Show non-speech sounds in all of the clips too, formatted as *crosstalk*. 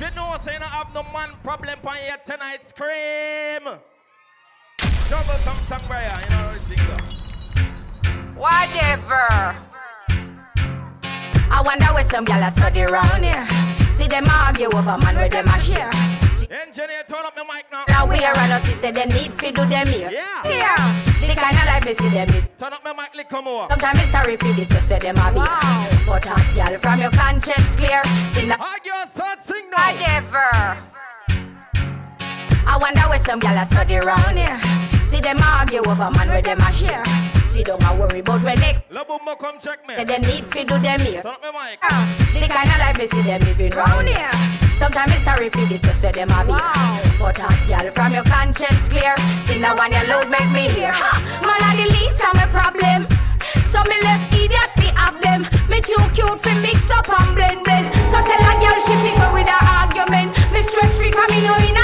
You know, say you don't have no man problem on here tonight, scream. Juggle some song, Brian. You know I'm Whatever. I wonder where some gyal are study round here. See them argue over man where them a share. Engineer, turn up the mic now. Now we are us, he say they need fi do them here. Yeah. Yeah. The kind of life me see them live. Turn up my mic, come over. Sometimes it's sorry for this just where them a be. Wow. But uh, hot gyal from your conscience clear. Sing the Hug your start sing now. whatever. I wonder where some gyal are study round here. See them argue over man where them a share. See don't a worry about when next Labumba, come check me. say they need fi do them here. Turn up my mic. Uh, The kind of life me see them living round here. Sometimes it's sorry for this just where them a be. Wow. But hot girl from your conscience clear. See now one your load make me hear. Ha! Man a the least of my problem. So me left idiot fi have them. Me too cute fi mix up and blend blend. So tell a girl she fi go with her argument. Me stress free 'cause me know in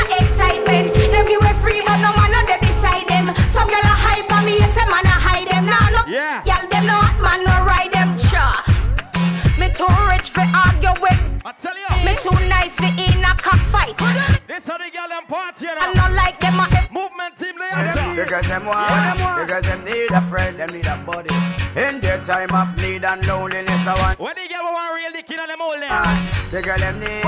too rich fi argue with. I tell you. Me too nice fi in a cockfight. This how the girl them party, you I know. not like them uh, a Movement team, they answer. Because them want, Yeah. because them need a friend, them need a buddy. In their time of need and loneliness, I want. When the girl want real dick in them all there. The girl them need.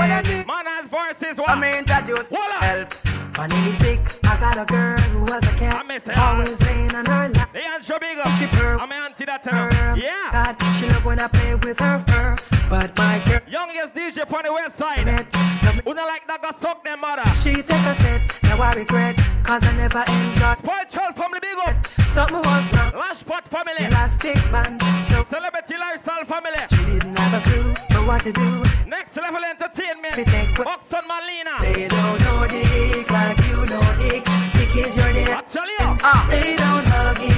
Man has verses, I what? mean, introduce Voila. myself. My name is Dick. I got a girl who was a cat. miss her. Always laying on her lap. They answer big up. She purr. I'm auntie that Her, term. Yeah. God, she love when I play with her fur. But my girl, Youngest DJ on the west side. met, love me. Who don't like that go suck them mother. she take a set. Now I regret, cause I never enjoyed. Spoil child family big up. Something was wrong. Lash pot family. Elastic band. So Celebrity lifestyle family. she didn't have a clue for what to do. Next level entertainment. Me think- Oxon Malina. They don't know Dick like you know Dick. Dick is your I name. tell you. Ah, they don't hug him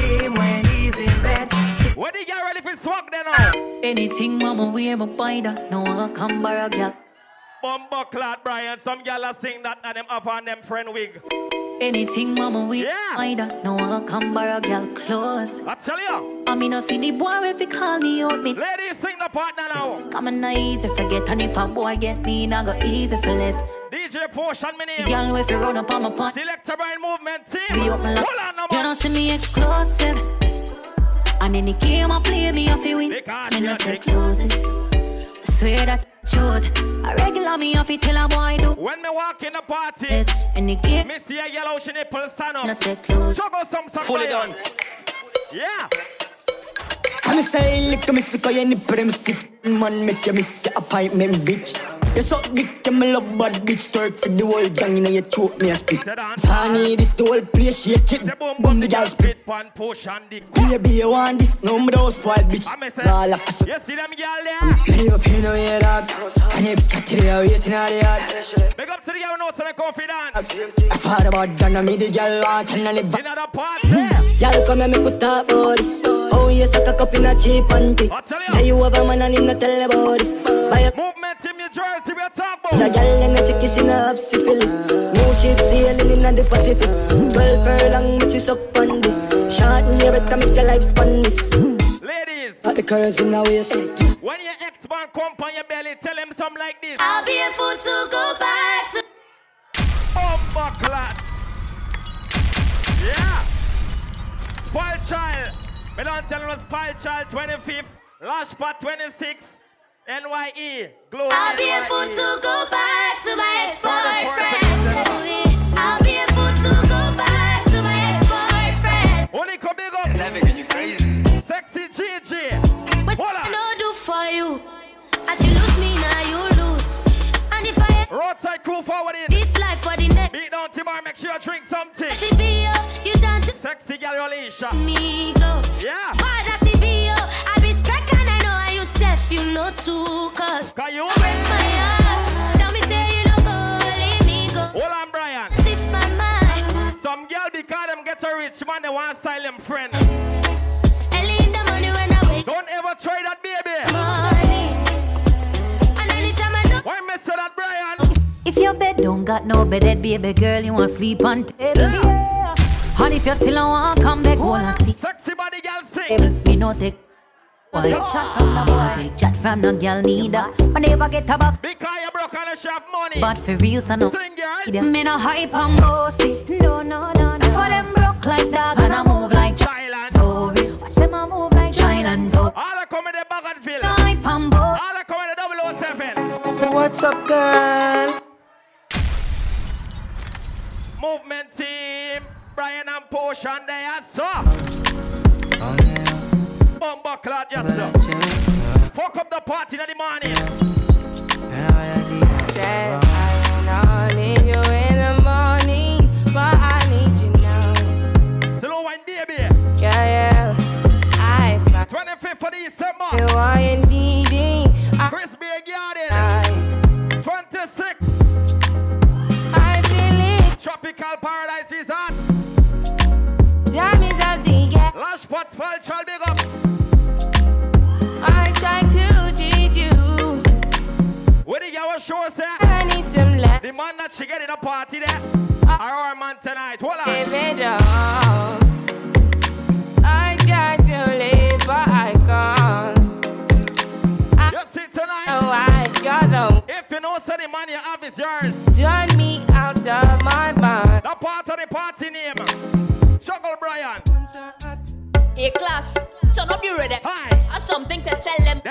for swag then now. Anything mama wear my buy that. No I come by a girl. Bumbo clad Brian. Some gal a sing that and them up on them friend wig. Anything mama wear Yeah. buy that. No I come by a girl close. I tell you. I mean no see the boy if he call me out me. Ladies sing the partner now. Come on easy forget and if a boy get me now go easy for left. DJ Potion me The name. girl if you run up on my pant. Selector Brian movement team. We Hold on now You don't see me exclusive. And any game I play me off you win. Because Me you're not take thick. closes. I swear that truth. I regular me off it till a boy do. When me walk in the party, Yes, any game me see a yellow she nipple stand not up. take close. Juggle some some Fully Brian. done. Yeah. I'm a say lick me sick of any prim stiff man make you miss the appointment bitch. You suck dick and me love bad bitch twerk for the whole gang you know you choke me a spit. Honey, this the whole place shake it. Boom the gal spit. pan push and the Baby, you want this? No, me don't spoil bitch. I it. Nah, like so. You see them gal there? Me never pay no head dog. And if it's cut today, I'm waiting out the yard. Big up to the girl know so they confident. I thought about done, I me the gal want and I live In the party. Y'all come here, make we talk about. Oh, you suck a cup in a cheap panty. I tell you. Say you have a man and him not tell about this. Buy a Movement team New Jersey, we are talking a about. gal and a sick kiss in a half syphilis. Smooth ship sailing in the Pacific. Twelve furlong, which is up on this. Short in your better make your life span miss. Ladies, Got the curves in our waist. when your ex-man come on your belly, tell him something like this. I'll be a fool to go back to. Bumba clat. Yeah. Spoil child. Me don't tell you Spoil child 25th. Lash pot 26th. NYE. Glow. I'll be a fool to go back to my ex-boyfriend. I'll be a fool to go back to my ex-boyfriend. Only come big up. Navigate, you crazy. Sexy GG. What Hold I on. no do for you? As you lose me, now you lose. And if I Roadside crew forward in. this life for the next Beat down Timar, make sure you drink something. CBO, you done to Sexy girl, Alicia. me go. Yeah. Why that CBO? I be spec and I know how you self, you know too. Cause Can you? break my heart. Tell me, say you no go, leave me go. Hold on, Brian. If my mind, Some girl because them get a rich man, they want style them friend. early in the morning when I wake Don't ever try that, baby. morning. And anytime I know. Why me say that, Brian? If your bed don't got no bedded, baby girl, you want sleep on table. Yeah. And if you still don't want come back, go and see Sexy body girl sing. Me no take. Why chat from the me no take chat from no girl neither. I never get a box. Because you broke on a know have money. But for real, so no. Sing, girl. Me no hype and bossy. No, no, no, no. For them broke like dog and I move like Thailand. Taurus. Watch them a move like China and All I come in the bag and feel. No hype and bossy. All I come in the 007. What's up, girl? Movement team. Brian and Potion, they are so. Oh, yeah. Clot, yes, sir. Fuck up the party in the morning. Said I don't need you in the morning, but I need you now. Slow wine, baby. Yeah, yeah. I 25th of December. you are needing. Chris Bay Garden. 26. I feel it. Tropical Paradise Resort. Time is of the gap. Lash Pot Spell, big up. I try to teach you. What the girl show say? I need some love. The man that she get in a party there. Our man tonight. Hold on. Give it all. I try to live, but I can't. You see tonight. Oh, I got them. If you know say the man you have is yours. Turn me out of my mind. The part of the party name. Hey class, turn up ready. Hi. I have something to tell them.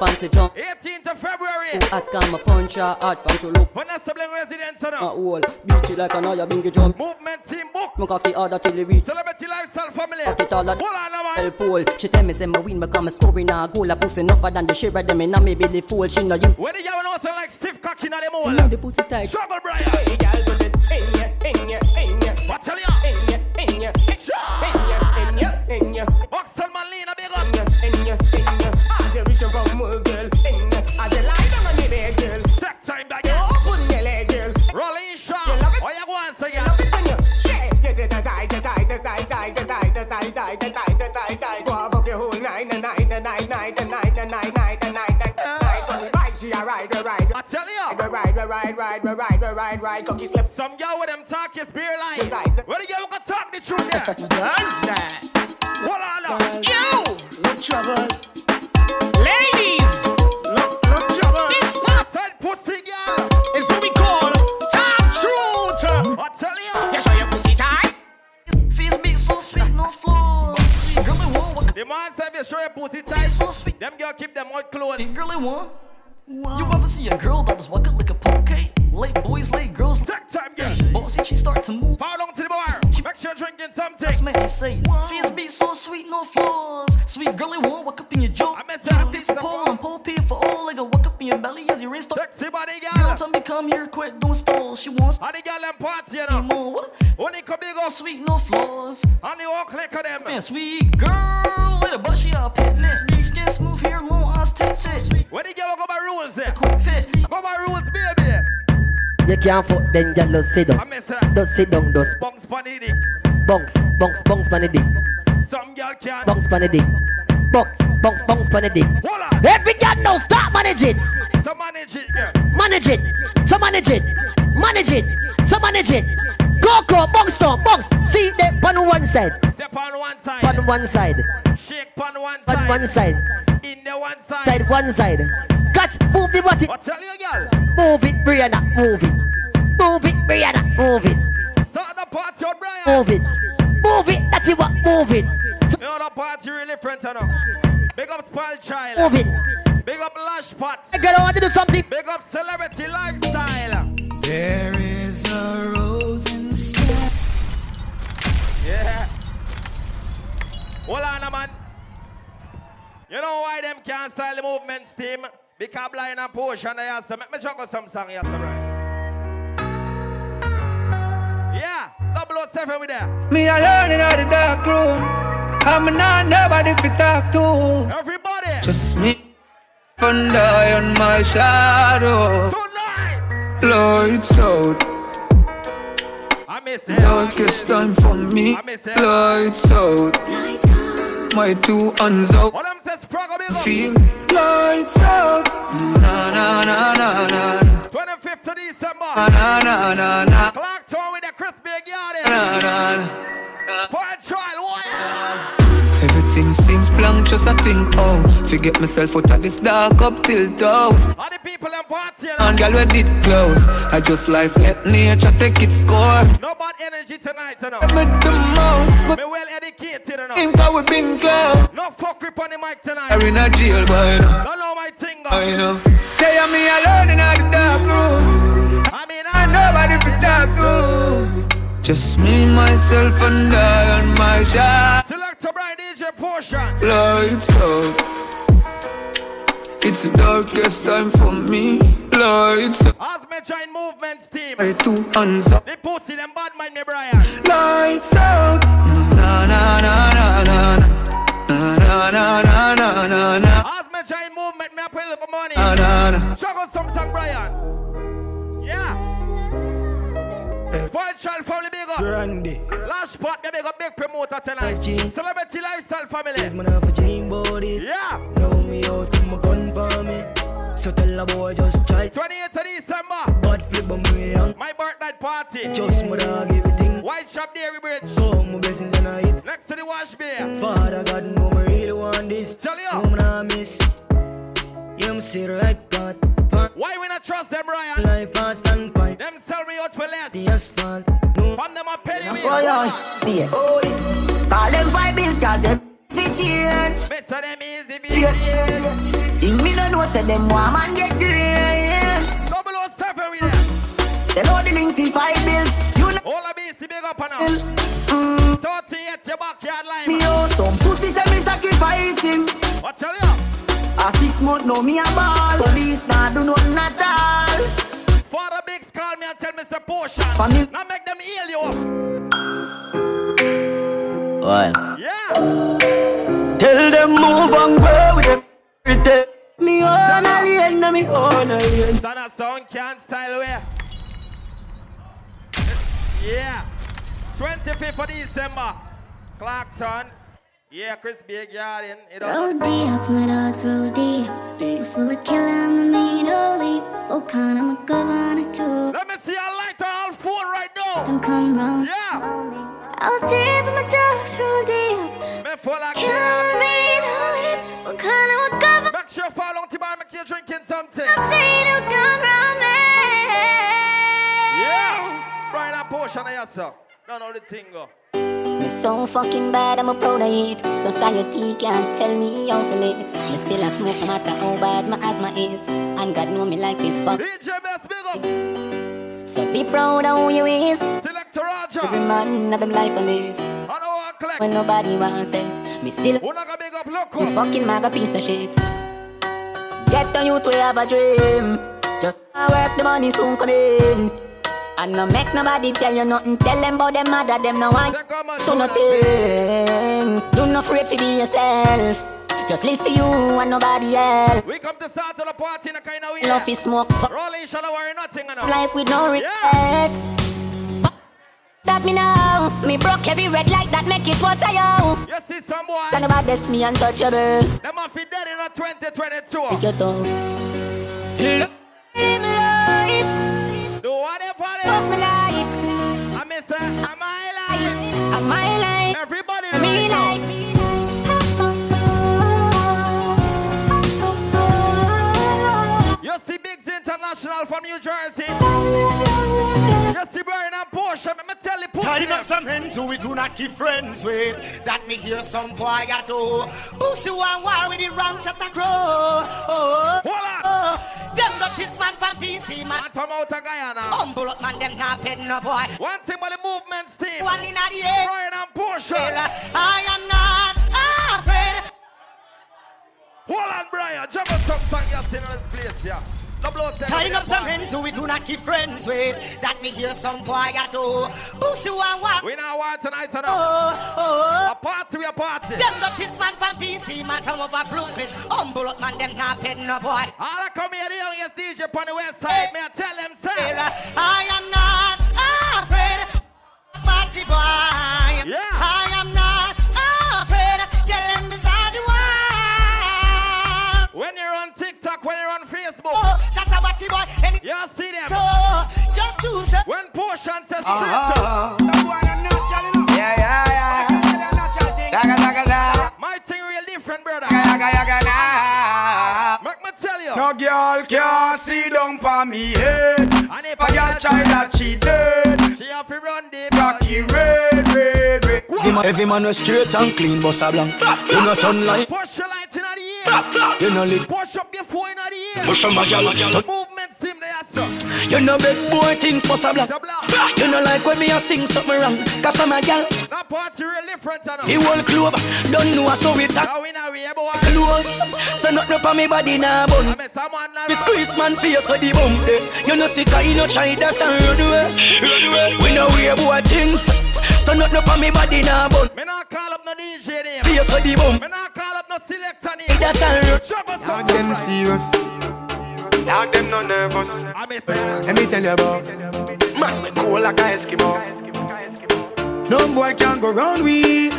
Her say fi stop and say jump. 18th of February. Hot come a punch her hard from to look Vanessa Bling residence. a now. hole. Beat it like a noya bingy jump. Movement team book. Me cocky harder till it reach. Celebrity lifestyle family. Cock it all Hold a on, now, Hell man. pole. She tell me say me win because me scoring a goal. A pussy enough than the share of them inna me belly full. She know you. Where the girl know say like stiff cocky in the Know mole. the pussy tight. Chuckle Brian. What tell ya? Oxel Malina, big ya. Some girl with them talk is beer line. Where the girl can talk the truth there? Hold on now. You! No trouble. Ladies! No, no trouble. This part said pussy girl. is what we call time truth. I tell you. You show your pussy tight? Face be so sweet, no flaws. Sweet girl, I want what The man said you show your pussy be tight. so sweet. Them girl keep them out clothes. Sweet girl, I You ever see a girl that was walking like a poke? Late boys, late girls. Tech time girl. Bossy, she start to move. Power down to the bar. She Make sure drinking something. That's me say, face be so sweet, no flaws. Sweet girl, I want walk up in your jaw. I miss of Pull ball. and pull pee for all, like a walk up in your belly as you race. Girl, Sexy body girl. tell me come here, quick, don't stall. She wants And the girl them party, you know. more. Only come big up. Sweet, no flaws. And the click of them. Man, sweet girl, with a butt, she a fitness. Skin smooth hair, long ass tits. Where the girl go by rules there? Quick fit. Go by rules, baby. You can't fuck then girl just sit I down. miss that. Just sit down, just Bunks funny dick. bounce, bounce, bounce pon the dick. Some girl can. Bounce pon the dick. Bounce, bounce, bounce pon the dick. Hold on. Every girl now start manage it. So manage it, girl. Manage it. So manage it. Manage it. So manage it. Go, go, bounce down, bounce. See them on one side. Step on one side. On one side. Shake on one On side. one side. In the one side. Side one side. Catch, move the body. What tell you, girl? Move it, Brianna. Move it. Move it, Brianna. Move it. Start the party Brian. Move it. Move it. That's it. What? Move it. So You know the party really you know. Big up Spoil Child. move it. Big up Lash Pot. I gotta want to do something. Big up Celebrity Lifestyle. There is a rose in Spain. Yeah. Hold on, man. You know why them can't style the movements team? Because blind and potion they have to make me juggle some song, yes, right? Yeah, 007 with there. Me alone in the dark room. I'm not nobody to talk to. Everybody. Just me and die on my shadow. Tonight. Lights out. I miss. Darkest time for me. I miss it. Lights out. My two hands out. What them says, Praga big up. Feel lights out. Na na na na na. 25th of December. Na na na na. Clock tour with the crispy garden. Na na na. For a trial, what? Everything seems blank, just a think, oh. Forget myself out of this dark up till those. All the people in party, you And girl, we did close. I just life, let nature take its course. No bad energy tonight, you know. Me the most, but Me well educated, you know. think I we been close No fuck grip on the mic tonight. Are in a jail, boy, know. Don't know my thing, I uh. know. Say I'm me alone in the dark room. I mean, And nobody to talk to Just me, myself, and I on my shot Select a bright DJ Potion. Lights out It's the darkest time for me Lights out As me join movements team. My two hands up The pussy, them bad mind me, Brian. Lights out Na na na na na na Na na na na na na As me join movement, me a pay up money. na na na Check out some song, Brian. Yeah. Child family big up. Randy. Last spot, me big up big promoter tonight. 5G. Celebrity lifestyle family. Man have a dream bodies. Yeah. Know me out my gun for me. So tell a boy just try. 28th of December. Bad flip on me young. My birthday party. Just my dog everything. White Shop Dairy Bridge. Go my blessings and I hit. Next to the wash beer. Father God know me really want this. Tell you. No man I miss. You me see the right path. Part Why we not trust them, Brian? life and standpoint. Them sell me out for less. The asphalt. No. From them a penny wheel. Boy, oh, see it. Oh, call them five bills, cause them fi change. Mister them easy Change. bitch. Think me no know, say them want man get grades. Double O seven with them. Sell out the link to five bills. You know All the beats big up and up. mm, 38 your backyard line. me oh, some pussy say me sacrifice him. What tell you? A six month no me a ball. Police nah do nothing at all. Father Bigs call me and tell me it's a portion. Family. Now make them heal you up. Well, Yeah. Tell them move and grow with them. everything. Me own alien, na me own alien. Son of sound can't style where. Yeah. 25th of December. Clarkton. Yeah, Chris Big. It Roll deep, my dogs roll deep. You full of killer, I'm a mean holy. Volcan, I'm a good one or two. Let me see a light all four right now. Don't come round. Yeah. Roll deep, my dogs roll deep. Me full of Killer, I'm a mean holy. Volcan, I'm a one. Make sure you follow to bar, make you drinking something. I'm saying you come round me. Yeah. Brian a portion of yourself. Don't know the thing go. Me so fucking bad, I'm a proud of it. Society can't tell me how to live. Me still a smoke, no matter how bad my asthma is. And God know me like me fuck. DJ Best big up. So be proud of who you is. Selector Every Roger. man have them life to live. I know what collect. When nobody wants it, me still not gonna big up look me fucking maga piece of shit. Get on youth, we have a dream. Just work, the money soon come in. And no make nobody tell you nothing. Tell them about them mother, them no want do nothing. Do not afraid to be yourself. Just live for you and nobody else. We come to start to the party in a kind of way. Love is smoke, Rolling, shall I worry nothing enough. life with no regrets. That me now, me broke every red light that make it was a yo. You see some boy, Tell about this me untouchable. them off be dead in a 2022. Take your tongue. Live life, Do whatever it me like, I miss it. Am I lying? I'm my life, Everybody me right now. like. You see Biggs International from New Jersey. You see And Porsche. Let me tell you, pussy some men who we do not keep friends with. That me hear some boy got to pussy one war with the wrong to the crow. Oh, oh. oh, them got this man from DC man. From out of Guyana. Humble up man, them not pay no boy. One thing about the movements team. One in the air. Brian and Potion. I am not afraid. Hold on, Brian. Jump up some you in this place, yeah. Tying up some men who we do not keep friends with. That me hear some boy got to pussy one war. We now want tonight, tonight. Oh, oh. A party, we a party. Them got this man from DC, man from over Brooklyn. Humble up, man, them not pay no boy. All I come here, the youngest DJ on the west side. May I tell them, sir? I am not afraid, party boy. Yeah. Shut up, party boy. Any You see them. so, just choose. it. When Portia says Uh-huh. straight Yeah, yeah, yeah. Daga, daga, daga. My thing real different, brother. Yaga, yaga, yaga. Make me tell you. No girl can see down for me head. And if For your child that she dead. She have to run the Rocky red, red, red. Every man, every man was straight and clean, boss a blank. You not turn like, Push your lights in the air. you no live. Push up your phone in the air. Push up my gal. Movement team there, sir. You know big boy things, boss a blank. You know like when me a sing something wrong. Cause from a gal, That party real different, I know. he whole club don't know so it's a Now we know we boy. close. So nothing up on me body nah bun. I mean, someone now. Me squeeze man face with the bum. You know sick you know try that and run away. Run away. We know we boy things. So nothing up on me body nah bun. Me not call up no DJ name. Face with the bum. Me not call up no selector name. That and run. Juggle Now them serious. Now them no nervous. I miss it. Let me tell you about Man, me cool like a Eskimo No boy can go round we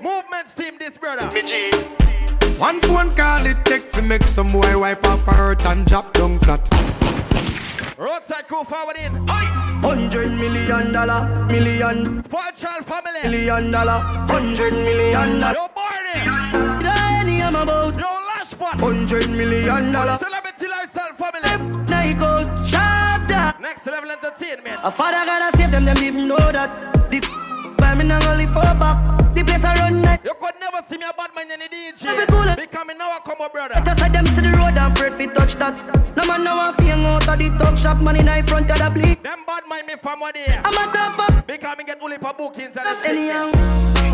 Movement team, this brother. Me G One phone call it take to make some boy wipe up hurt and drop down flat Roadside crew forward in. Hundred million dollar, million, Spoil child family. million dollar, hundred million dollar. Yo, Barney. Any I'm about Yo, Lashpot. hundred million dollar. Celebrity lifestyle Like out, shut down. Next level entertainment. A father gotta save them, them even know that. The why me not only fall back. The place I run night. You could never see me a bad man in the DJ. Every cooler. Becoming now a come up, brother. Just like them see the road and afraid fi touch that. No man now a fear out of the talk shop, man in the front of the bleed. Them bad mind me from what here. I'm a tough up. Becoming get only for bookings and Just the any young.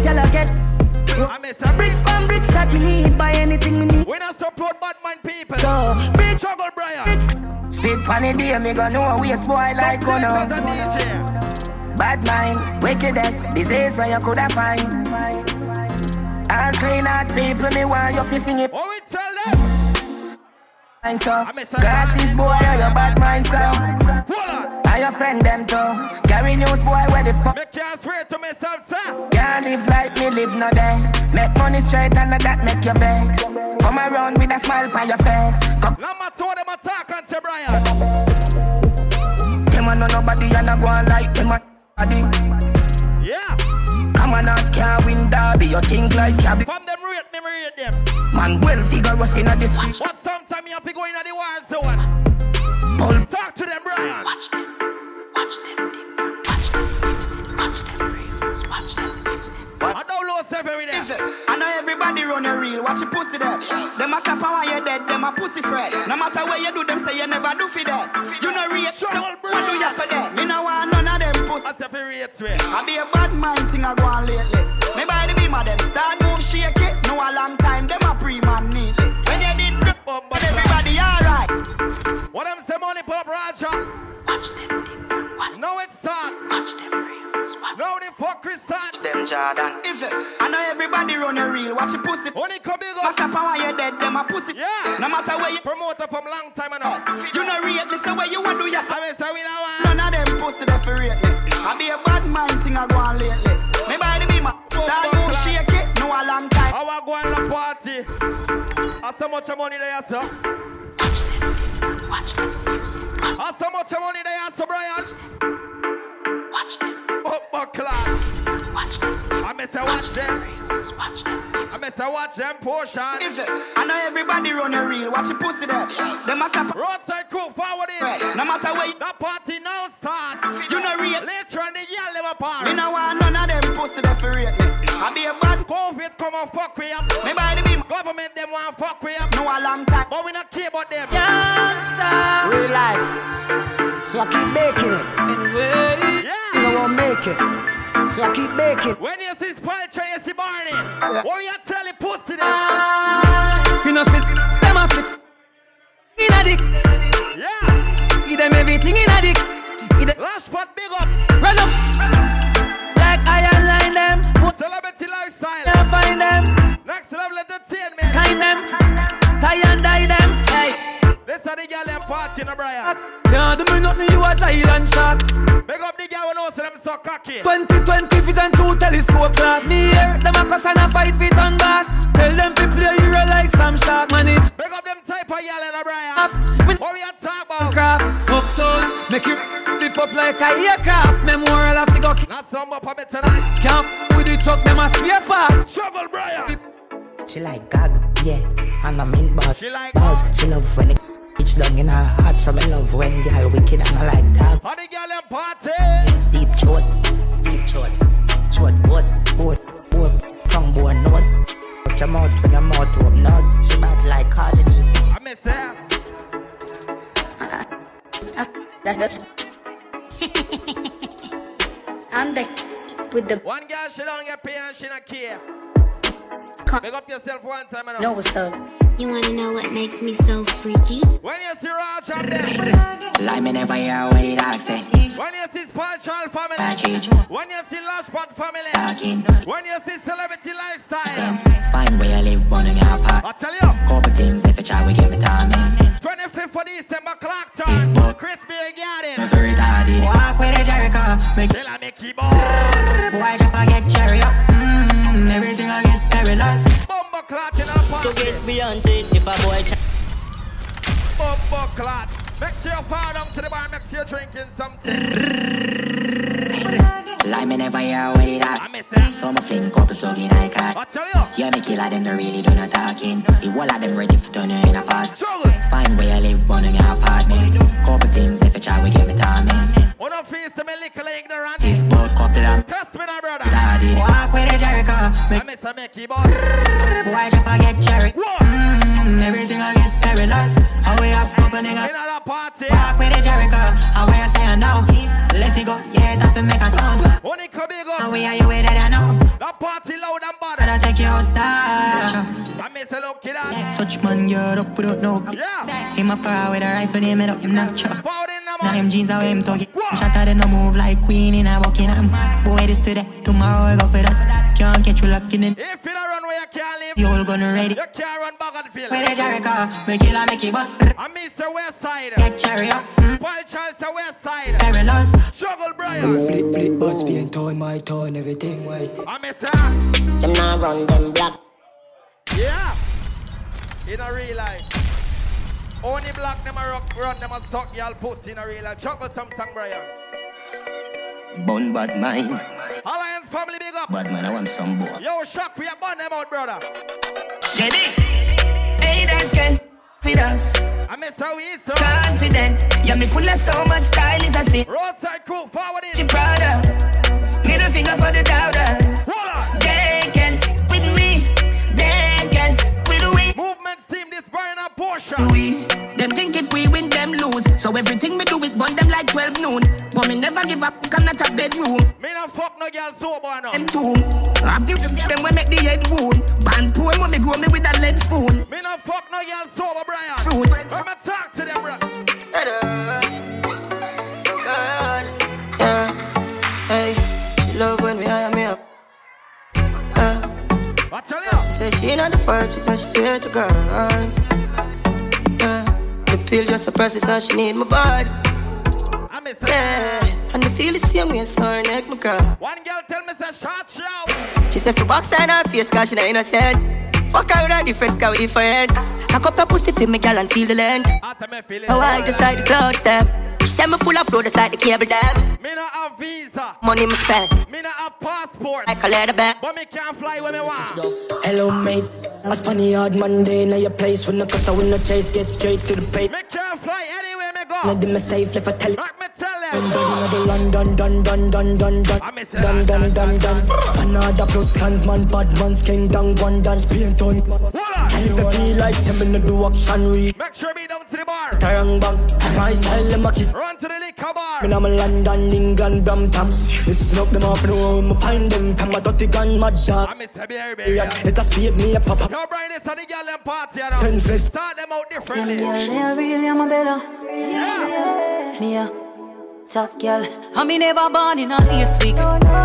Y'all get I miss a bricks from bricks that me need. Buy anything me need. We not support bad mind people. So, bricks, Juggle, Brian. Speed pon the day, me gon' know a waste boy like Selectors Gunna. and DJ. Bad mind, wickedness, disease where you coulda find. All clean out people, me want you fi sing it. Oh, what we tell them? Mind so, miss a- glasses boy, are your bad mind so. Hold Are your friend them too? Carry news boy, where the fuck? Me can't swear to myself, sir. Can't live like me live no day. Make money straight and that make you vex. Come around with a smile on your face. Come, No matter what them attack and say, Brian. them a know nobody and a go on like them a body. Yeah. Come on, ask can't win derby. You think like cabby. From them rate me, me rate them. Man, well figure us in a this. But sometime you have to go in the war zone. Talk to them, Brian. Watch them, watch them, watch them, watch them, watch them. I don't lose every day. Listen, I know everybody run a reel. Watch your pussy there. Them a clap while you dead. Them a pussy fret. No matter where you do, them say you never do for that. You know rate. So what do you say there? Me no want none of them pussy. I say for rate. I be a bad mind thing I go on lately. Me by the beam of them start move shake it. No a long time them What them say money pop Raja? Watch them, ding dong. watch, Now it start. watch them, ravens, watch Now the fucker start. Them Jordan. Is it? I know everybody run a reel. Watch your pussy. Only come big Back up. up and while you dead, them a pussy. Yeah. No matter where you. Promoter from long time ago. Oh, you know rate me, say where you want do I yourself. mean, say we now want. None of them pussy that for rate me. I be a bad mind thing I go on lately. Me by the beam, start move shake it. No a long time. I want go on the party. How so much money there, sir? Watch them, How so much money there, sir, Brian? watch them, my class. watch them, I miss miss watch them. Watch them. I miss watch them portion. Is it? I know everybody run a reel. Watch your pussy there. Them a cap. Roadside crew forward in. Right. No matter where you. That party now start. You know real. Later on the yell them apart. Me no want none of them pussy there for me. I be a bad. COVID come and fuck we up. Me buy the beam. Government them want fuck we up. No a long So I keep making it. Anyway. Yeah. You know, won't make it. So I keep making. It. When you see Spy Tray, you see Barney. What you tell the pussy them? You know, sit them a flip in a dick. Yeah. Give them everything in a dick. Give them Last spot big up. run up. Like iron line them. Celebrity lifestyle. Can't find them. Next level entertainment. Time them. Tie and die them. Hey. This is the girl them party, no Brian. Yeah, do me nothing, you a Thailand shot. Big up the girl who knows them so cocky. 2020 fit and two telescope glass. Me here, them a cuss and a fight fit on gas. Tell them to play hero like some shark man it. Big up them type of girl, no Brian. What we are talking about? craft uptown, make you lift up like a aircraft. Memorial of the go Not some up a bit tonight. Camp with the truck, them a spare part. Shovel Brian. She like gag, yeah. And I'm in. She like balls. She love when it bitch down in her heart. So me love when girl wicked and I like dog. How the girl them party? Deep throat, deep throat, throat boat, boat, boat, tongue bone nose. Put your mouth when your mouth open now. She bad like Cardi B. I miss her. That's *laughs* I'm the with the One girl, she don't get paid and she not care. Con- Big up yourself one time. And know what's up. You wanna know what makes me so freaky? When you see Raj up there. Like me never hear what it dog say. When you see Spiritual family. Package. When you see Lush Pot family. Talking. When you see Celebrity Lifestyle. Find where you live, born in your I tell you. Couple things if you try, we give it time. 25th of December, clock time. Facebook. Chris Beer Garden. So retarded. Walk with a Jericho. Make Tell her make keyboard. boy clot in our To party. get beyond it, if a boy ch- Bumbo clot. Make sure you fall down to the bar. Make sure you're drinking something. Like me never hear what it I dog. miss her. So me fling couple slug in I car. I tell you. Yeah, me kill a them, they really do not talking. The whole of them ready for turn you in a past. Find where you live, born in your apartment. Couple things if you try, we give it time. One of these to me little ignorant. This boat couple of Test me now, brother. daddy. Walk with a Jericho. I miss her make keyboard. boy jump and get cherry. Mmm, everything I get perilous. How we have couple niggas. In our party. Walk with a Jericho. How we are saying now. Let it go, yeah, that's make a sound. Only come big up. we are you with it, I know. That party loud and bad. Gotta take you outside. I miss a look killer. Such man, you're up without no. Yeah. Him a power with a rifle, name it up, him not in the Now him jeans are him talking. Shot at them no move like queen in a Buckingham. Boy, this today, tomorrow I go for that. Can't get you locked in it. If you don't run where you can't live, You all gonna ready. you can't run back on the field. With a Jericho, make it like make it bust. I miss the west side. Get cherry up, Paul Charles the west side. perilous. Struggle Brian. Flip, flip, buds being torn, my torn, everything white. I miss her. Them now run them black. Yeah. In a real life. Only black them a rock run them a suck y'all pussy in a real life. Chuckle some song Brian. Bun bad mind. Alliance family big up. Bad man, I want some boy. Yo, shock, we are burn them out, brother. JD. Hey, that's good. With us. I miss how we is, sir. Confident. Yeah, me full of so much style is a sin. Roadside crew, forward She in. proud of. Middle finger for the doubters. They this burn a portion. We. Them think if we win, them lose. So everything we do is burn them like 12 noon. But me never give up, I'm not a bedroom. Me not fuck no girl sober now. Them two. I've given them when make the head wound. Band poem when me grow me with a lead spoon. Me not fuck no girl sober, Brian. Fruit. I'ma talk to them, bro. Yeah, hey, she love when we hire me up. Uh, I tell you. say she not the first, she said she swear to God. Yeah, the pill just suppresses how she need my body. I miss Yeah, and I feel the same way, so her neck my girl. One girl tell me say shot shout. She said for box on her face, cause she not innocent. Fuck her with her difference, cause we different. Cock up her pussy for me, girl, and feel the length. After me feeling. Oh, I just like the clouds, them. She said me full of flow, just like the cable dam. Me not have visa. Money me spend. Me not have passport. Like a leather bag. But me can't fly when me want. Hello, mate. I spun the hard Monday in your place when the cuss I win the chase, get straight to the pay. Me can't fly anywhere now give me safe if I tell you. Let me tell him. Dun dun dun dun dun dun dun I miss it. dun dun dun dun. Another plus clansman, bad man, skin down, one dance, paint on. And if you feel like seven to do action, we make sure me down to the bar. Tarang bang, my style them a kick. Run to the liquor bar. When I'm in London, England, Brampton. This is not them off, no, I'm find them from a dirty gun, mad dog. I miss it, baby. It has paid me a pop up. Yo, Brian, is a the gal and party, you know. Senseless. Start them out differently. Yeah, yeah, really, Am a better. Yeah. Me a top girl. I me never born in a lace week.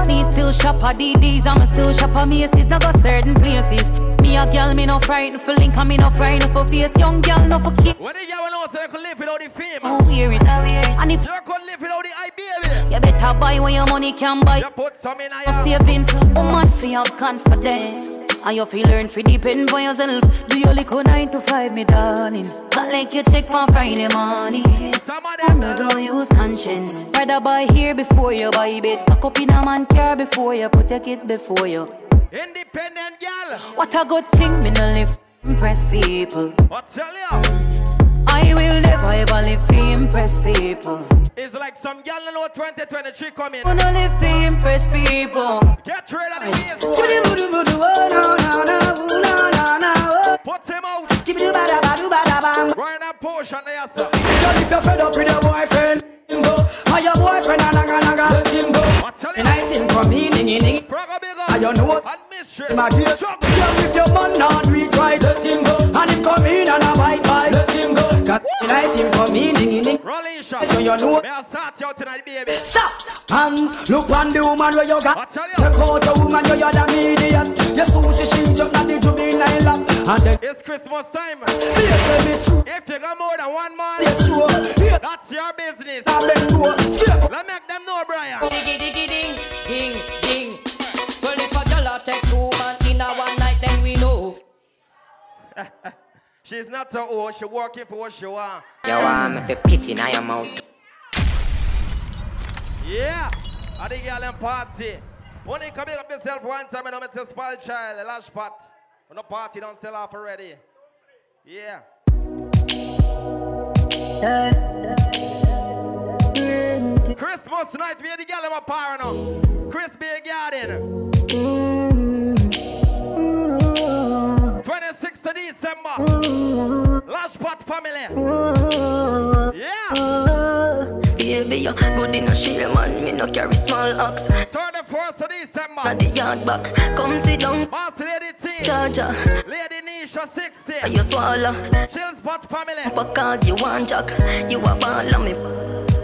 Me still shop at DDs, I'm still shop at Macy's. Now go certain places. Me a girl, me no frightened for link, and me no frightened for face. Young girl, no for kick. When the girl knows they could live without the fame. Oh, hear it. And if you could live without the eye, baby. you better buy when your money can buy. You put some in your savings. Woman, fi have confidence. And you feel learn to depend on yourself. Do your little nine to five, me darling. Got like you check for Friday morning. Some of them no don't use conscience. Rather buy here before you buy bed. Pack up in a man car before you put your kids before you. Independent girl. What a good thing, me no live impress people. What tell you? I will never ever live to impress people. It's like some girl know 2023 coming. No live to impress people. Get rid of the bass. Put him out. Right now, push on the ass. Girl, if you're fed up with your boyfriend, go. Or your boyfriend, a naga naga, let him go. And I think for me, ningy ningy. I don't know what. My dear, if your man not do it right, let him go. And him come in and a bite bite, let him go. Cause and I think for me, ningy ningy. Rolling So you know. May I start you tonight, baby? Stop! And look on the woman where you got. Take out a woman where you're the medium. Your sushi she just not the juvenile. And then It's Christmas time. yes, miss you. If you got more than one man, Yes, sure. Yeah. that's your business. I'm in go. Skip. Let make them know, Brian. Diggy diggy ding, ding, ding. Well, if a girl a take two man in a one night, then we know. *laughs* She's not so old. She working for what she want. You want me for pity in your mouth. Yeah. I think y'all them party. Only come up yourself one time and I'm a spoil child, a lash pot. When the party don't sell off already. Yeah. Christmas night, we had the girl in my now. Chris Beer Garden. 26th of December. Lash pot family. Yeah. Baby, you good in a share, man. Me no carry small ox. 31st of December. At the yard back, come sit down. T. Charger. Lady Nisha 60. Are you swallow? Chill spot family. Because you want jack, you a ball of me.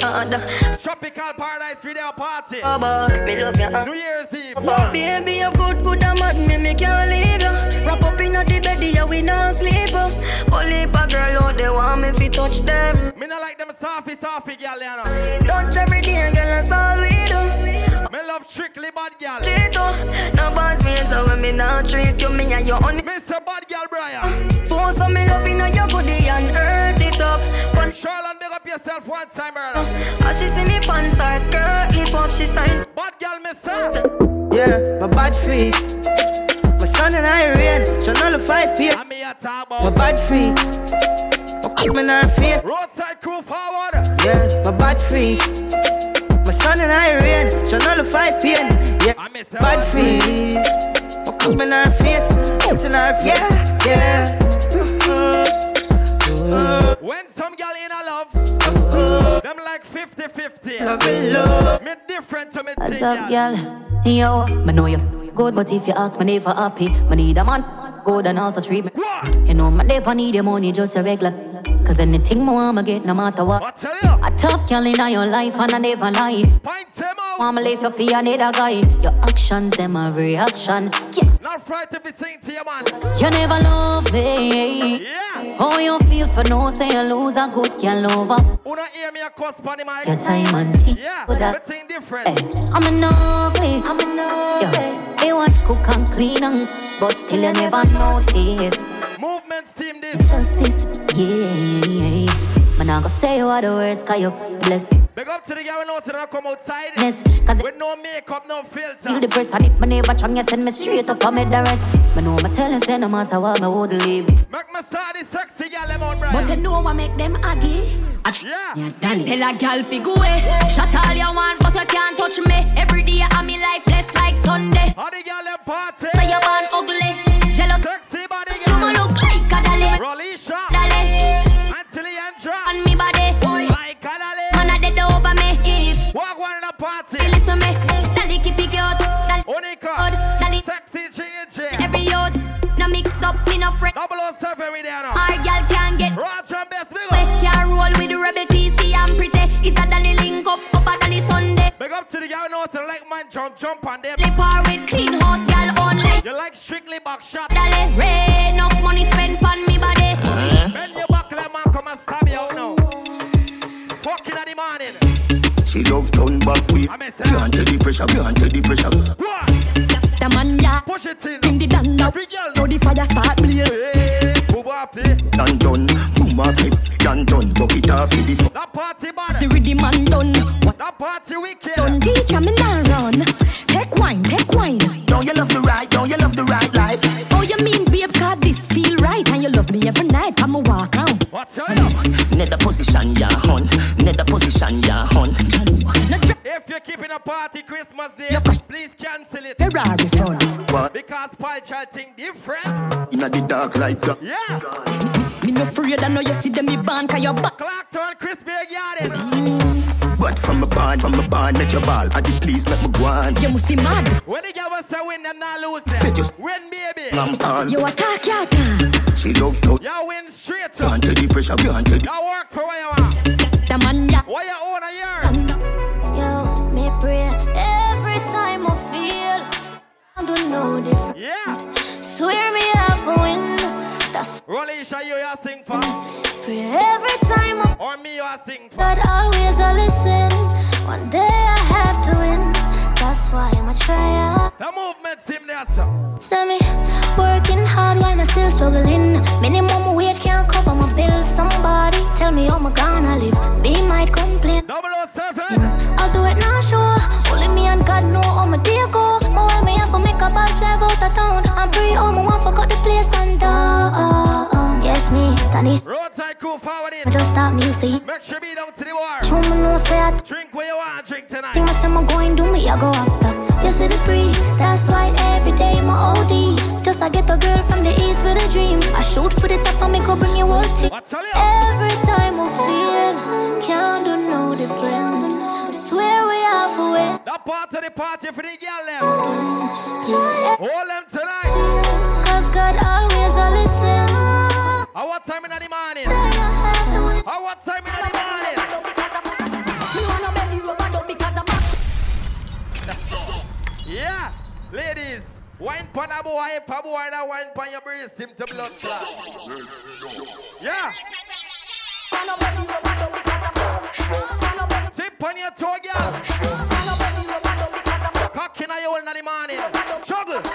Harder. Tropical Paradise Video Party. Baba, me love you. New Year's Eve. Oh, baby, you good, good and mad, me me can't leave you. Wrap up in the bed, yeah, we not sleep. uh. Only a girl out there want me fi touch them. Me not like them softy, softy girl, you know. Touch every day, girl, that's all we do. Me love strictly bad girl. Treat you, no bad ways, so when me not treat you, me and you only. Mr. Bad Girl Brian. Force on me love, you know you goodie and hurt it up. One Charlotte, big up yourself one time, brother. as she see me pants or skirt, hip hop, she sign. Bad girl, mister. Yeah, my bad feet. My son and I rain, so nullify peer. I'm here talk about My about bad feet. Oh, my coming her face. roadside crew forward. Yeah, my bad feet. My son and I rain, so nullify pain. Yeah, I miss her. bad feet. My coming her face. It's in her face. Yeah, yeah. When some girl in a love, them like 50-50. Love and love. Me different to me What's thing, up, girl. girl? Yo, me know you good, but if you ask me never happy, me need a man good and also treat me. You know, me never need your money, just a regular. Cause anything more I'ma get, no matter what. What tell you? A top girl in your life and I never lie. Point him out. I'ma leave you for another guy. Your actions, them a reaction. Yes, Not frightened to be sing to your man. you never love me. Yeah. How you feel for no say you lose a good girl over Una hear me a cuss on mic. your time and tea. Yeah, everything different. Hey, I'm a ugly, I'm a ugly. Yeah. They watch cook and clean and but still you never notice Movement team this. justice. Yeah, Man, I go say you are the worst, cause you bless me. Big up to the guy who knows that I come outside. Yes, cause With no makeup, no filter. Feel the press and if my neighbor trying you send me straight up on me the rest. Me know my telling say no matter what me would leave this. Make me start the sexy gal them out, But you know what make them aggy? Yeah. yeah Tell a gal fi go away. Shut all you want, but you can't touch me. Every day I'm me life blessed like Sunday. How the gal them party? So you born ugly, jealous. Sexy body You me look like a dolly. Rolisha. Dolly. Anthony Andra. On me body. Like a dolly. Man a dead over me. If. Walk one in the party. Hey, listen me. Dolly keep it cute. Dolly. Onika. Dolly. Sexy GJ. Every youth. No mix up, me no friend. Double O seven we there now. Our gal can get. Roger best big We up. can roll with the rebel PC and pretty. It's a Dolly link up, up a Dolly Sunday. Big up to the who knows to like man jump, jump on them. Lip with clean house gal only. You like strictly back shot. Dolly, rain enough money spent on me body. Uh-huh. Bend your back, let man come and stab you out now. Fucking at the morning. She love turn back way. Can't take the pressure, can't take the pressure. The man ya Push it in. Bring the down now. Every girl. Now the fire start blaze. Hey, move up there. Done done, boom off flip. Done done, bucket off for the fuck. That party bad. The rhythm man done. That party wicked. Done teacher me now run. What's up? Nether position, ya hunt. Nether position, ya hunt. If you're keeping a party Christmas Day, please cancel it. Ferrari front. What? Because Paul child think different. Inna the dark like that. Yeah. Me no afraid I know you see them me born cause you back. Clarkton, Crispy Garden. Mm. But from a barn, from a barn, make your ball. I did please make me go on. You must see mad. When the girl was say win, them not lose Fit them. just- Win, baby. I'm on. You attack ya ta. She love to. You win straight up. Can't take the pressure, can't take the You work for what you want. The man ya. What you own a year? Yo, me pray every time I feel I don't know different. Yeah. Swear me have a win us. show you are thing for. Pray every time. I'm or me, you are for. But always I listen. One day I have to win. That's why I'm a trier. The movement seem there, sir. Tell me, working hard while I'm still struggling. Minimum wage can't cover my bills. Somebody tell me how I'm gonna live. They might complain. Double 007. Yes, me. Roadside crew forward I in. just stop music. Make sure be down to the war. True, me no say I Drink where you want, drink think tonight. myself I'm going do me, I go after. You see the free, that's why every day my OD. Just I get a girl from the east with a dream. I shoot for the top and me go bring you all team. What tell you? Every time I feel, can't do no different. Swear we have a way. That part of the party for the girl them. Hold them tonight. At what time in the morning? Yeah, ladies, wine pan a boy, if a boy that wine pan your breast, him to blood clot. Yeah. Tip on your toe, girl. Cock in your hole in the morning. Juggle.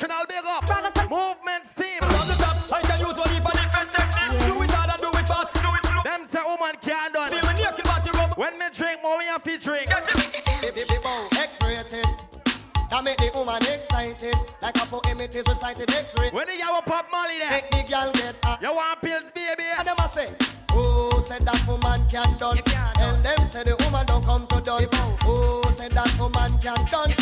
International, big up. Brother, Movements team. From the top, I can use one for different technique. Do it hard and do it fast, do it slow. Them say woman can't done. Feel me naked body rub. When me drink more, me have to drink. X-rated. That make the woman excited. Like a poem it is recited X-ray. When the girl pop Molly there. Make the girl get hot. You want pills, baby? And them a say, Oh, said that woman can done. Tell them say the woman don't come to done. Oh, said that woman can done.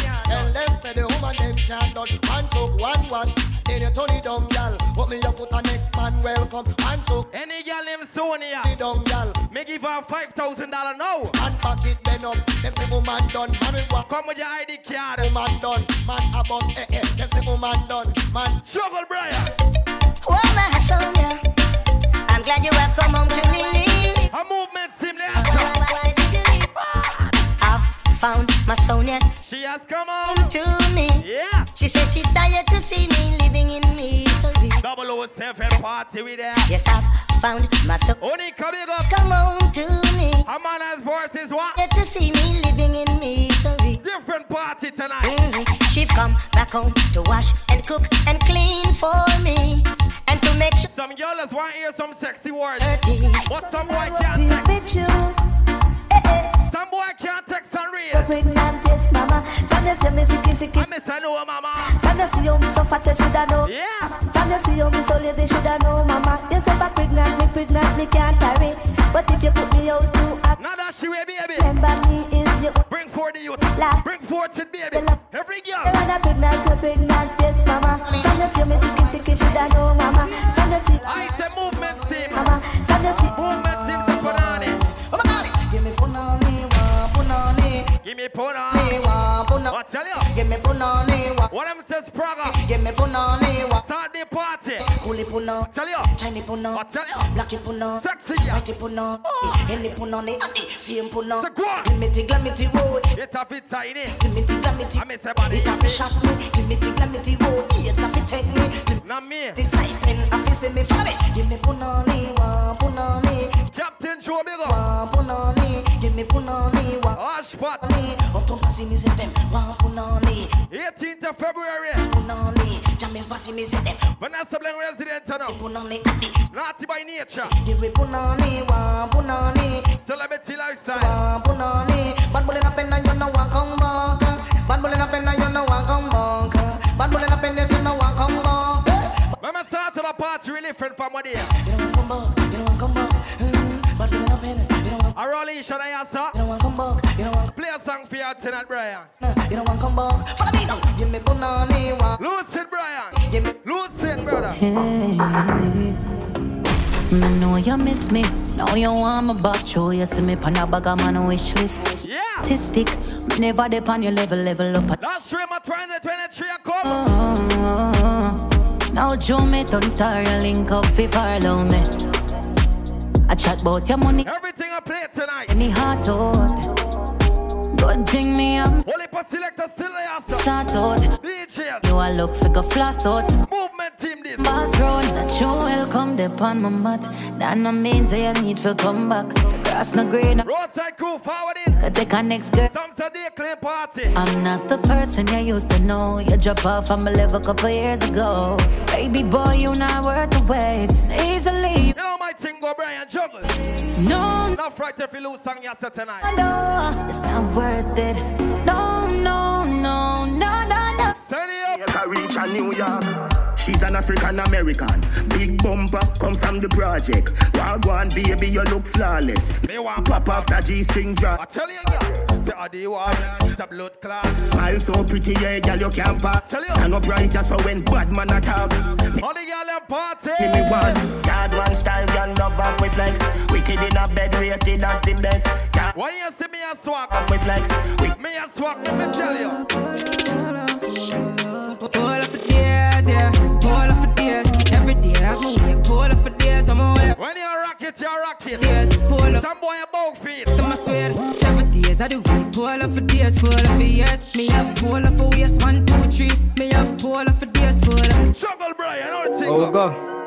Tell them say the them can done. One took one wash, then you turn it down, gal. Put me your foot on next man welcome. One took Any girl named Sonia, the down, gal. me give her five thousand dollar now. And back it then up. Them say woman done. Man with what? Come with your ID card. Woman done. Man a boss. Eh eh. Them say woman done. Man. Struggle, Brian. Oh, my Sonia, I'm glad you have come home to me. A movement team there. Found my Sonia. She has come on to me. Yeah. She says she's tired to see me living in misery. Double O seven party with her. Yes, I've found my Sonia. Only coming up. Come on to me. A man has voices what? Tired to see me living in misery. Different party tonight. Mm-hmm. She've come back home to wash and cook and clean for me. And to make sure. Some girls want to hear some sexy words. Dirty. But some boy can't text. Some boy can't text and read. Pregnant, yes, mama. From you see me sicky, sicky. I miss I know, mama. From you see you me so fat, you shoulda know. Yeah. From you see you me so lady, shoulda know, mama. You say I'm pregnant, me pregnant, me can't carry. But if you put me out to a Now that she way, baby. remember me is you. Bring forth the youth. Laugh. Bring forth it, baby. Every girl. You wanna pregnant, you pregnant, yes, mama. From you see me sicky, sicky, shoulda know, mama. Punani. Give me Puna. Me wa punani. What tell you? Give me punani, wa. What them says Praga? Give me punani, wa. Start the Kuli puna. Tell you. Oh. Chini puna. What tell you? Oh. Blacky puna. Sexy girl. Whitey puna. Any puna ni adi. Same puna. So go on. Give me the glamity oh. road. It a bit tiny. Give me the glamity. I miss a body. It a fi shot me. Give me the glamity road. It's a fi take me. Not me. This life in a fi see me me. Give me punani, eh. wa punani. Eh. Captain Joe Big up. Wa punani. Eh. Give me punani, wa. Hush pot. punani. Otom pasi mi dem. Wa punani. 18th of February. Punani. James pasi mi se dem. Vanessa Blank resident now. Punani adi. Naughty by nature. Give me punani, wa punani. Celebrity lifestyle. Bad boy na penna you no want come back. Bad boy na penna you no want come back. Bad boy na penna you no want come back. When I start to the party, really different from what here. You don't want come back. You don't want come back. Mm, Bad boy na penna. You don't want. I roll each other, yes, sir. You don't want come back. You don't want. Play a song for you tonight, Brian. You don't want come back. Follow me now. Give me punani, wa. Lucid, Brian. Give me. Know you miss me. Now you want me back. Show you see me pan a bag of man wish list. Yeah. Statistic. Me never dip on your level, level up. Last stream of 2023 come. Oh, now Joe me turn star, you link up fi parlour me. I chat about your money, Everything I play tonight. me heart out. Good thing me am Only for selector still sir. start out. DJs. You a look fi go floss out. Movement team this. Boss road, that you welcome upon my mat. That no means that you need to come back. The grass no green, Roadside crew forward. Could take a next girl. Some say party. I'm not the person you used to know. You drop off from a level a couple years ago. Baby boy, you not worth the wait. Easily, You know my thing go Brian juggle. no, Not fright if you lose song set tonight. no, it's not worth it. No, no, no, no, no, no. Send it up. Reach a New York. She's an African American. Big bumper come from the project. Wagwan baby, you look flawless. Me want Pop off the G-string drop. I tell you, girl. The Adi was the blood clot. Smile so pretty, yeah, girl, you can't pack. Tell you. Stand up right, so when bad man attack. All the girl them party. Give me one. Yard one style, girl, love off with flex. Wicked in a bed, rated as the best. Yard When you see me a swag, off with flex. Wick me a swag, let me tell you. Pull up for days, yeah. Pull up for days. Every day as my way. Pull up for days, I'm away. When you rock it, you rock it. Days, pull up. Some boy a bug feet. To my sweat. Seven days I do week. Pull up for days, pull up for years. Me have pull up for waist. One, two, three. Me have pull up for days, pull up. Juggle, Brian, how the thing Oh go?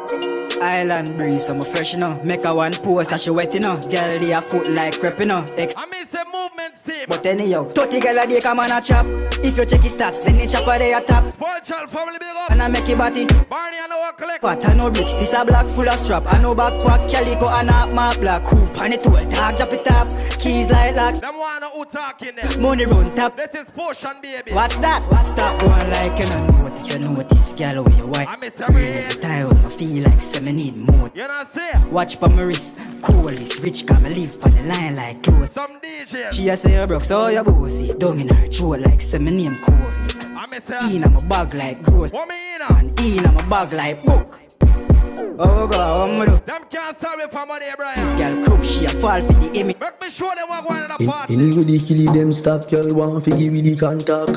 Go. Island breeze, I'm fresh, you know. Make a one post, as she wet, you know. Girl, they a foot like crepe, you know. Ex- I miss the movement team. but anyhow, 30 girl a day come on a chop. If you check his stats, then the chopper they a top. Child family big up. And I make it body. Barney, I know what collect. But I know rich, this a black full of strap. I know backpack, calico and a mark black. Hoop on it all, dog drop it up. Keys like locks, Them wanna who talking there. money run top. This is potion, baby. What's that? Stop going like you know notice, you notice, girl, where you white. I miss every time I feel like say me need more. You know, see? Watch pa my wrist, coolest, rich come live on the line like clothes. Some DJs. She a say you broke, so you bossy. Down in her throat like say me name Covey. I miss her. In my bag like ghost, What me in her? and in my bag like book. Oh God, what me do? Them can't stop me from money, Brian. Girl crook, she a fall for the image. Make me show them what going on in the In, party. anyway, they kill them stop, girl, want to give me the contact.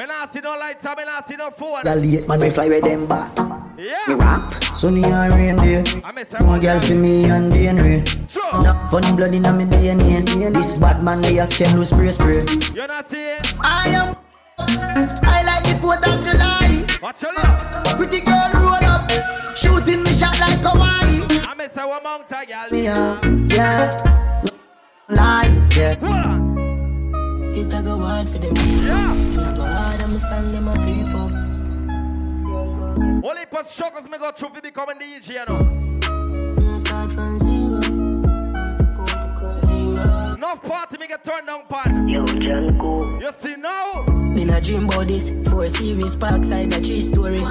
Me not see no lights, I me not see no phone. The late man, me fly with them back. Me rap, sunny and rain day. I miss her. One girl for me and the rain. Sure. No, Funny blood in my DNA. This bad man they ask him lose spray spray. You not see it? I am. I like the 4th of July. What's your love? Pretty girl roll up, shooting me shot like Hawaii. I miss a woman tag, girl. Yeah, yeah. Lie, yeah. Hold on. It a go hard for them. Yeah. It a go hard and me song them a creep up. Only for struggles me go through to becoming DJ, you know. Me start from zero. Go to go zero. Enough party me get turned down pan. Yo, Janko. You see now? Been a dream about this. Four series, parkside, a tree story.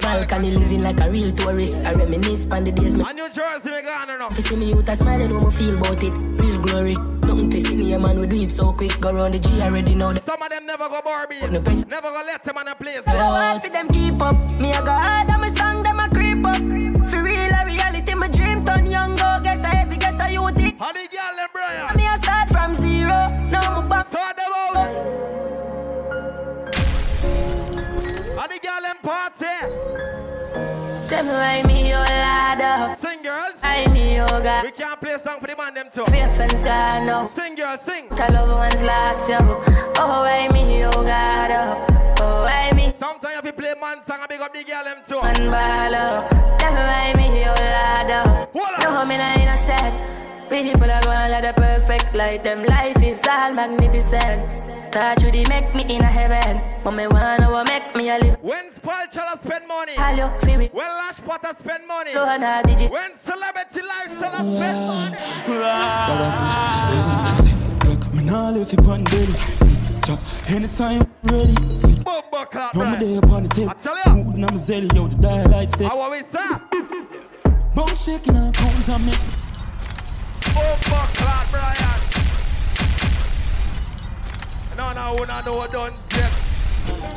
Balcony living like a real tourist. I reminisce on the days me. And New Jersey me gone enough. If you see me youth, I smile, I know me feel about it. Real glory. To see me, a man, we do it so quick. Go round the G already know that. Some of them never go Barbie. Never go let them on a place. I don't for them keep up. Me I go hard and my song them a creep up. For real a reality, my dream turn young go get a heavy, get a youth. How the girl them Brian? Me I start from zero. Now I'm back. Start them out. How the girl them party? Tell me oh, why oh. me oh, your ladder. Sing girls. I me yoga. We can't play a song for the man them too. Faith and scar now. Sing girls, sing. I love ones last year. Oh why me your yoga. Oh why me. Sometimes if you play man song, I big up the girl them too. Man baller. Tell me why me your ladder. No me not innocent. People are going to like the perfect light. Them life is all magnificent. Touch with the make me in a heaven. But me wanna what make me a live. When Spoil Chilla spend money. Hello, feel it. When Lash Potter spend money. Low na digits. When Celebrity Lifestyle spend money. Me nah left you on belly. Chop anytime ready. See, Bumbo clap, no me right? there upon the tape. I tell you. Food and I'm zelly, yo the dialite step. How are we, sir? Bone shaking and count on me. Bumbo clap, Brian. No, no, who not know done yet.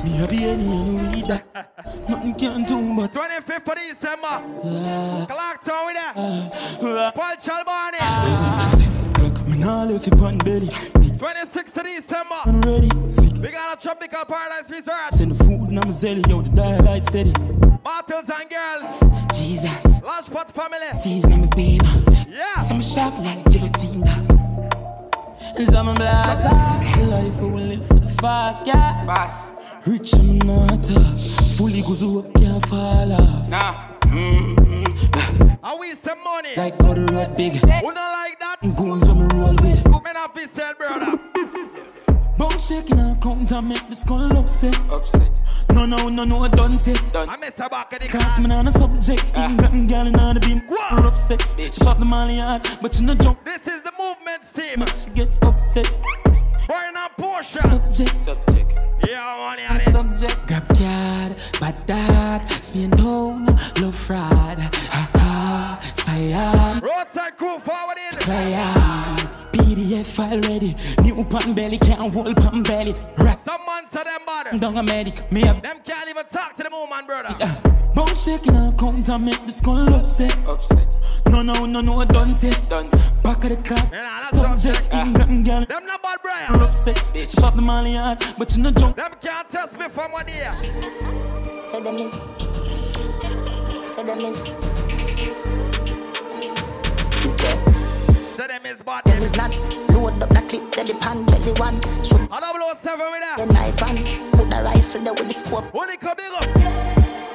Me have the any that. *laughs* Nothing can do but 25th of December. Clarktown with that. uh, uh, uh. Paul Chalbani. Me nah left you on belly. 26th of December. I'm ready. See, We got a tropical paradise resort. send the food and I'm zelly, yo the dialite steady. Battles and girls. Jesus, Pot family. teasing me baby. Yeah. Some sharp like guillotine. Some blast. The life we will live for the fast, yeah. Rich and not uh, fully goes up, can't fall off. Nah. I we some money? Like go the road big. Who not like that? Goons when me roll with. Men have to sell, brother. Bone shaking and count and make the skull upset. Upset. No, no, no, no, done set. I miss the back of the Class me on a subject. Ah. England and gal in the beam. Rough sex. She pop the molly hard, but you no jump. This is the movement's team. She get upset. Burn up Porsche. Subject. Subject. Yeah, money And subject. Grab card, bad dad, spin down, love fraud. Ha ha, cyan. Roadside crew forward in. Cyan. PDF file ready. New pan belly, can't hold pan belly. Rack. Some man say them bad. Down a medic, me have. Them can't even talk to the movement, brother. Bone shaking and count and make the skull upset. Upset. No, no, no, no, done set. Done. Back of the class. Yeah, that's Subject, England gal. Them not bad, Brian. Rough sex. She pop the molly hard, but you no jump. Them can't test me from one year. Say them is. Say them is. Say them is bad. them is not. Load up the clip, then the pan belly one. Shoot A double O seven with that. the knife and put the rifle there with the scope. When it come big up.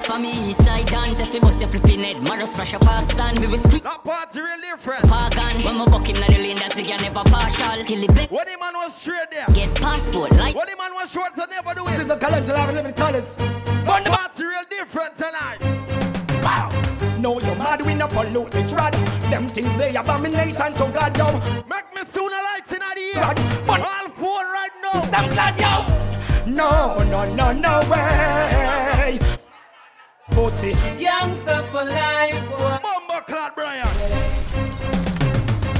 For me, east side dance, if you bust your flipping head, Maros splash a park stand, we will split. That party real different. Pagan, when we buck him in the lane, that's again never partial. Kill it back, When the man was straight there. get passport, like When the man was short, so never do it. This is a collector of living colors. But the party real different tonight. Wow. No, you're mad, we no pollute the trad. Them things they abomination to God, yo. Make me sooner lights in the Trad. air. But All four right now. them glad, yo. No, no, no, no way. Pussy. Gangster for life. Oh. Bumbo clad Brian.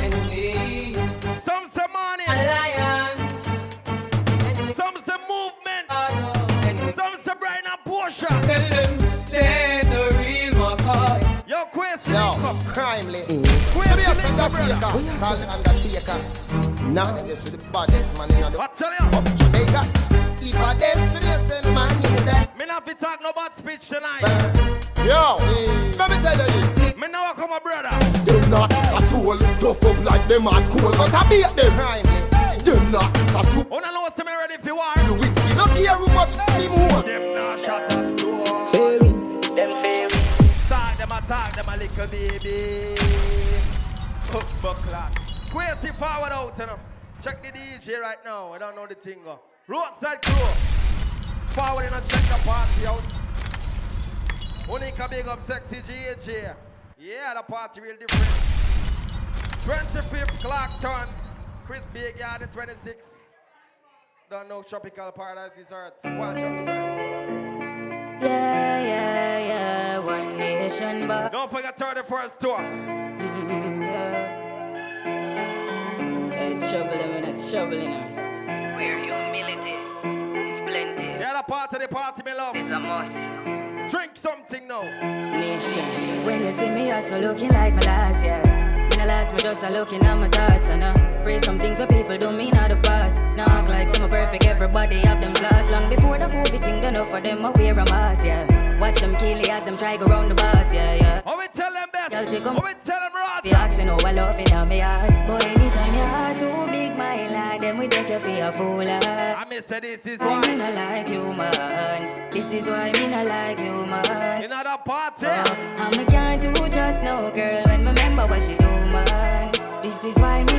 Enemy. Some say money. Alliance. Enemy. Some say movement. Some say Brian and Potion. Yo, Nico. crimely. Quincy Come here, Nico, Undertaker. Call Undertaker. Now with the baddest man in the tell you? of Jamaica. If I dance with the same man that. Me not be talk no bad speech tonight. Yo, let me tell you this. Me now come a brother. Not a soul. Tough up like them hard cool, but I beat them. Them not a soul. Oh, no, no, see me ready war. The whiskey, not care how much. Them not a little baby. Hook buckler. Crazy forward out, you know. Check the DJ right now. I don't know the thing. uh. Roadside crew. Forward and check the party out. Unica big up sexy GJ. Yeah, the party real different. 25th Clarkton. Chris Big Yard 26. Don't know Tropical Paradise Resort. Watch out. Yeah, yeah, yeah, one nation, but Don't forget 31st tour. Hey, trouble, I'm in a trouble, you know. Where humility is plenty. Yeah, the part of the party, me love. It's a must. Drink something now. Nation. When you see me, I so looking like my last year. Me no last, me just a looking at my thoughts and uh, pray some things so people don't mean out the past. Now act like some perfect, everybody have them flaws. Long before the COVID thing, done enough for them, I wear a mask, yeah. Watch them kill it as them try go round the bars, yeah, yeah. Oh, we tell them best. Y'all take 'em. Oh, we tell them right. Be asking how I love it on me heart. Boy, anytime your heart too big, my lad, then we take you for a fool. I miss say this is why. me not like humans. This is why me not like humans. In other party. Eh? Uh, and me can't do just no girl when remember what she do, man. This is why me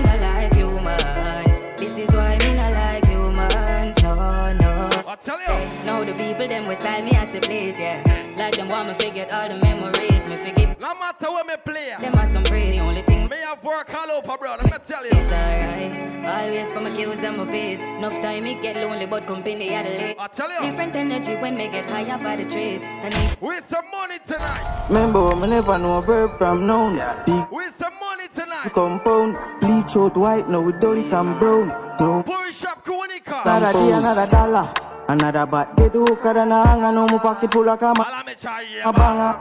tell you. Now the people them will style me as they please, yeah. Like them want me forget all the memories. Me forgive. No matter what me play. Them are some praise. The only thing Me have work all over, bro. Let me tell you. it's alright. Always for my kills and my pace. Enough time me get lonely, but company at the lake. I tell you. Different energy when me get higher for the trees. And With some money tonight. Remember, me never know a verb from noun. Big With some money tonight. compound, bleach out white, now we done some brown. No, Push up Kunika. another day, another dollar. Another bat, get hooker than a hanger, no more pocket full of kama. Allow me try you. A banger.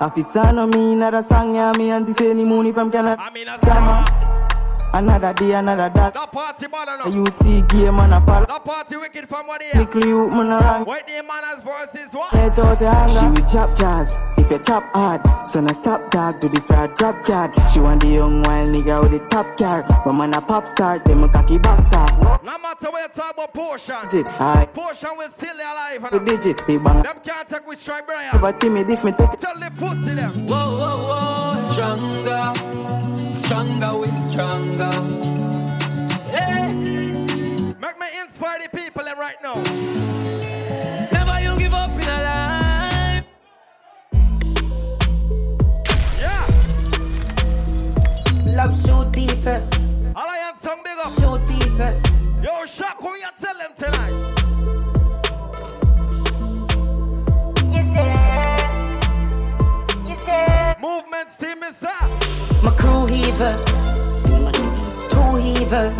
Officer no me, another song, yeah, me anti say any money from Canada. I mean, a Scammer. Another day, another dollar. That party bother A now. UT game and a fall. That party wicked from what here. Nickel you, man, a rank. What the manners versus what? Let out the anger. She will chop jazz if you chop hard. So no stop dog to the fraud grab card. She want the young wild nigga with the top car. But man a pop star, them a cocky boxer. No matter what you talk about Potion. Digit, aye. Potion will still alive. The digit, the bang. Them can't take with strike Brian. Never timid if me take it. Tell the pussy them. Whoa, whoa, whoa, stronger, stronger, we stronger. Yeah. Make me inspire the people right now. My crew heaver, two heaver.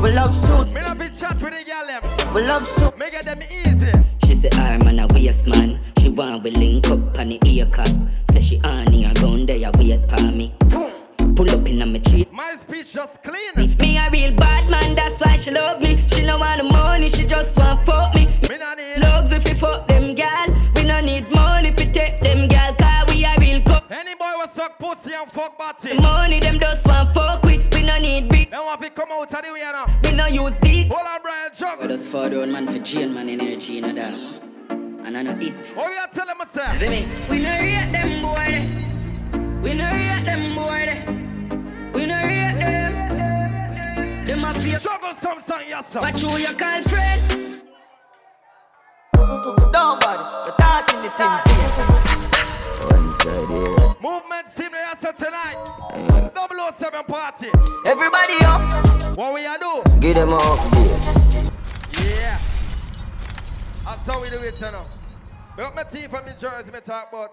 We love shoot, Me not be chat with the girl them. we love shoot. Make it them easy. She say her man a waste man. She want we link up on the ear cut. Say she on here round there wait for me. Pull up in a me tree. My speech just clean. Me a real bad man, that's why she love me. She no want the money, she just want fuck me. Me not need Love if we fuck them gal. Any suck pussy and fuck body. Money them just want fuck we. We no need big. They want to come out of the way now. We no use big. Hold on, Brian Juggle. Just fall down man for chain man energy in a dog. And I no eat. What you tell them myself? See me? We no rate them boy they. We no rate them boy they. We no rate them. Them a feel. Juggle some song, yes sir. What you you call friend? Don't body, the talk in the team. One side here. Movements team, yes sir tonight. 007 party. Everybody up, What we a do? give them a update. Yeah. That's how we do it, you know. But my team from New Jersey, me talk about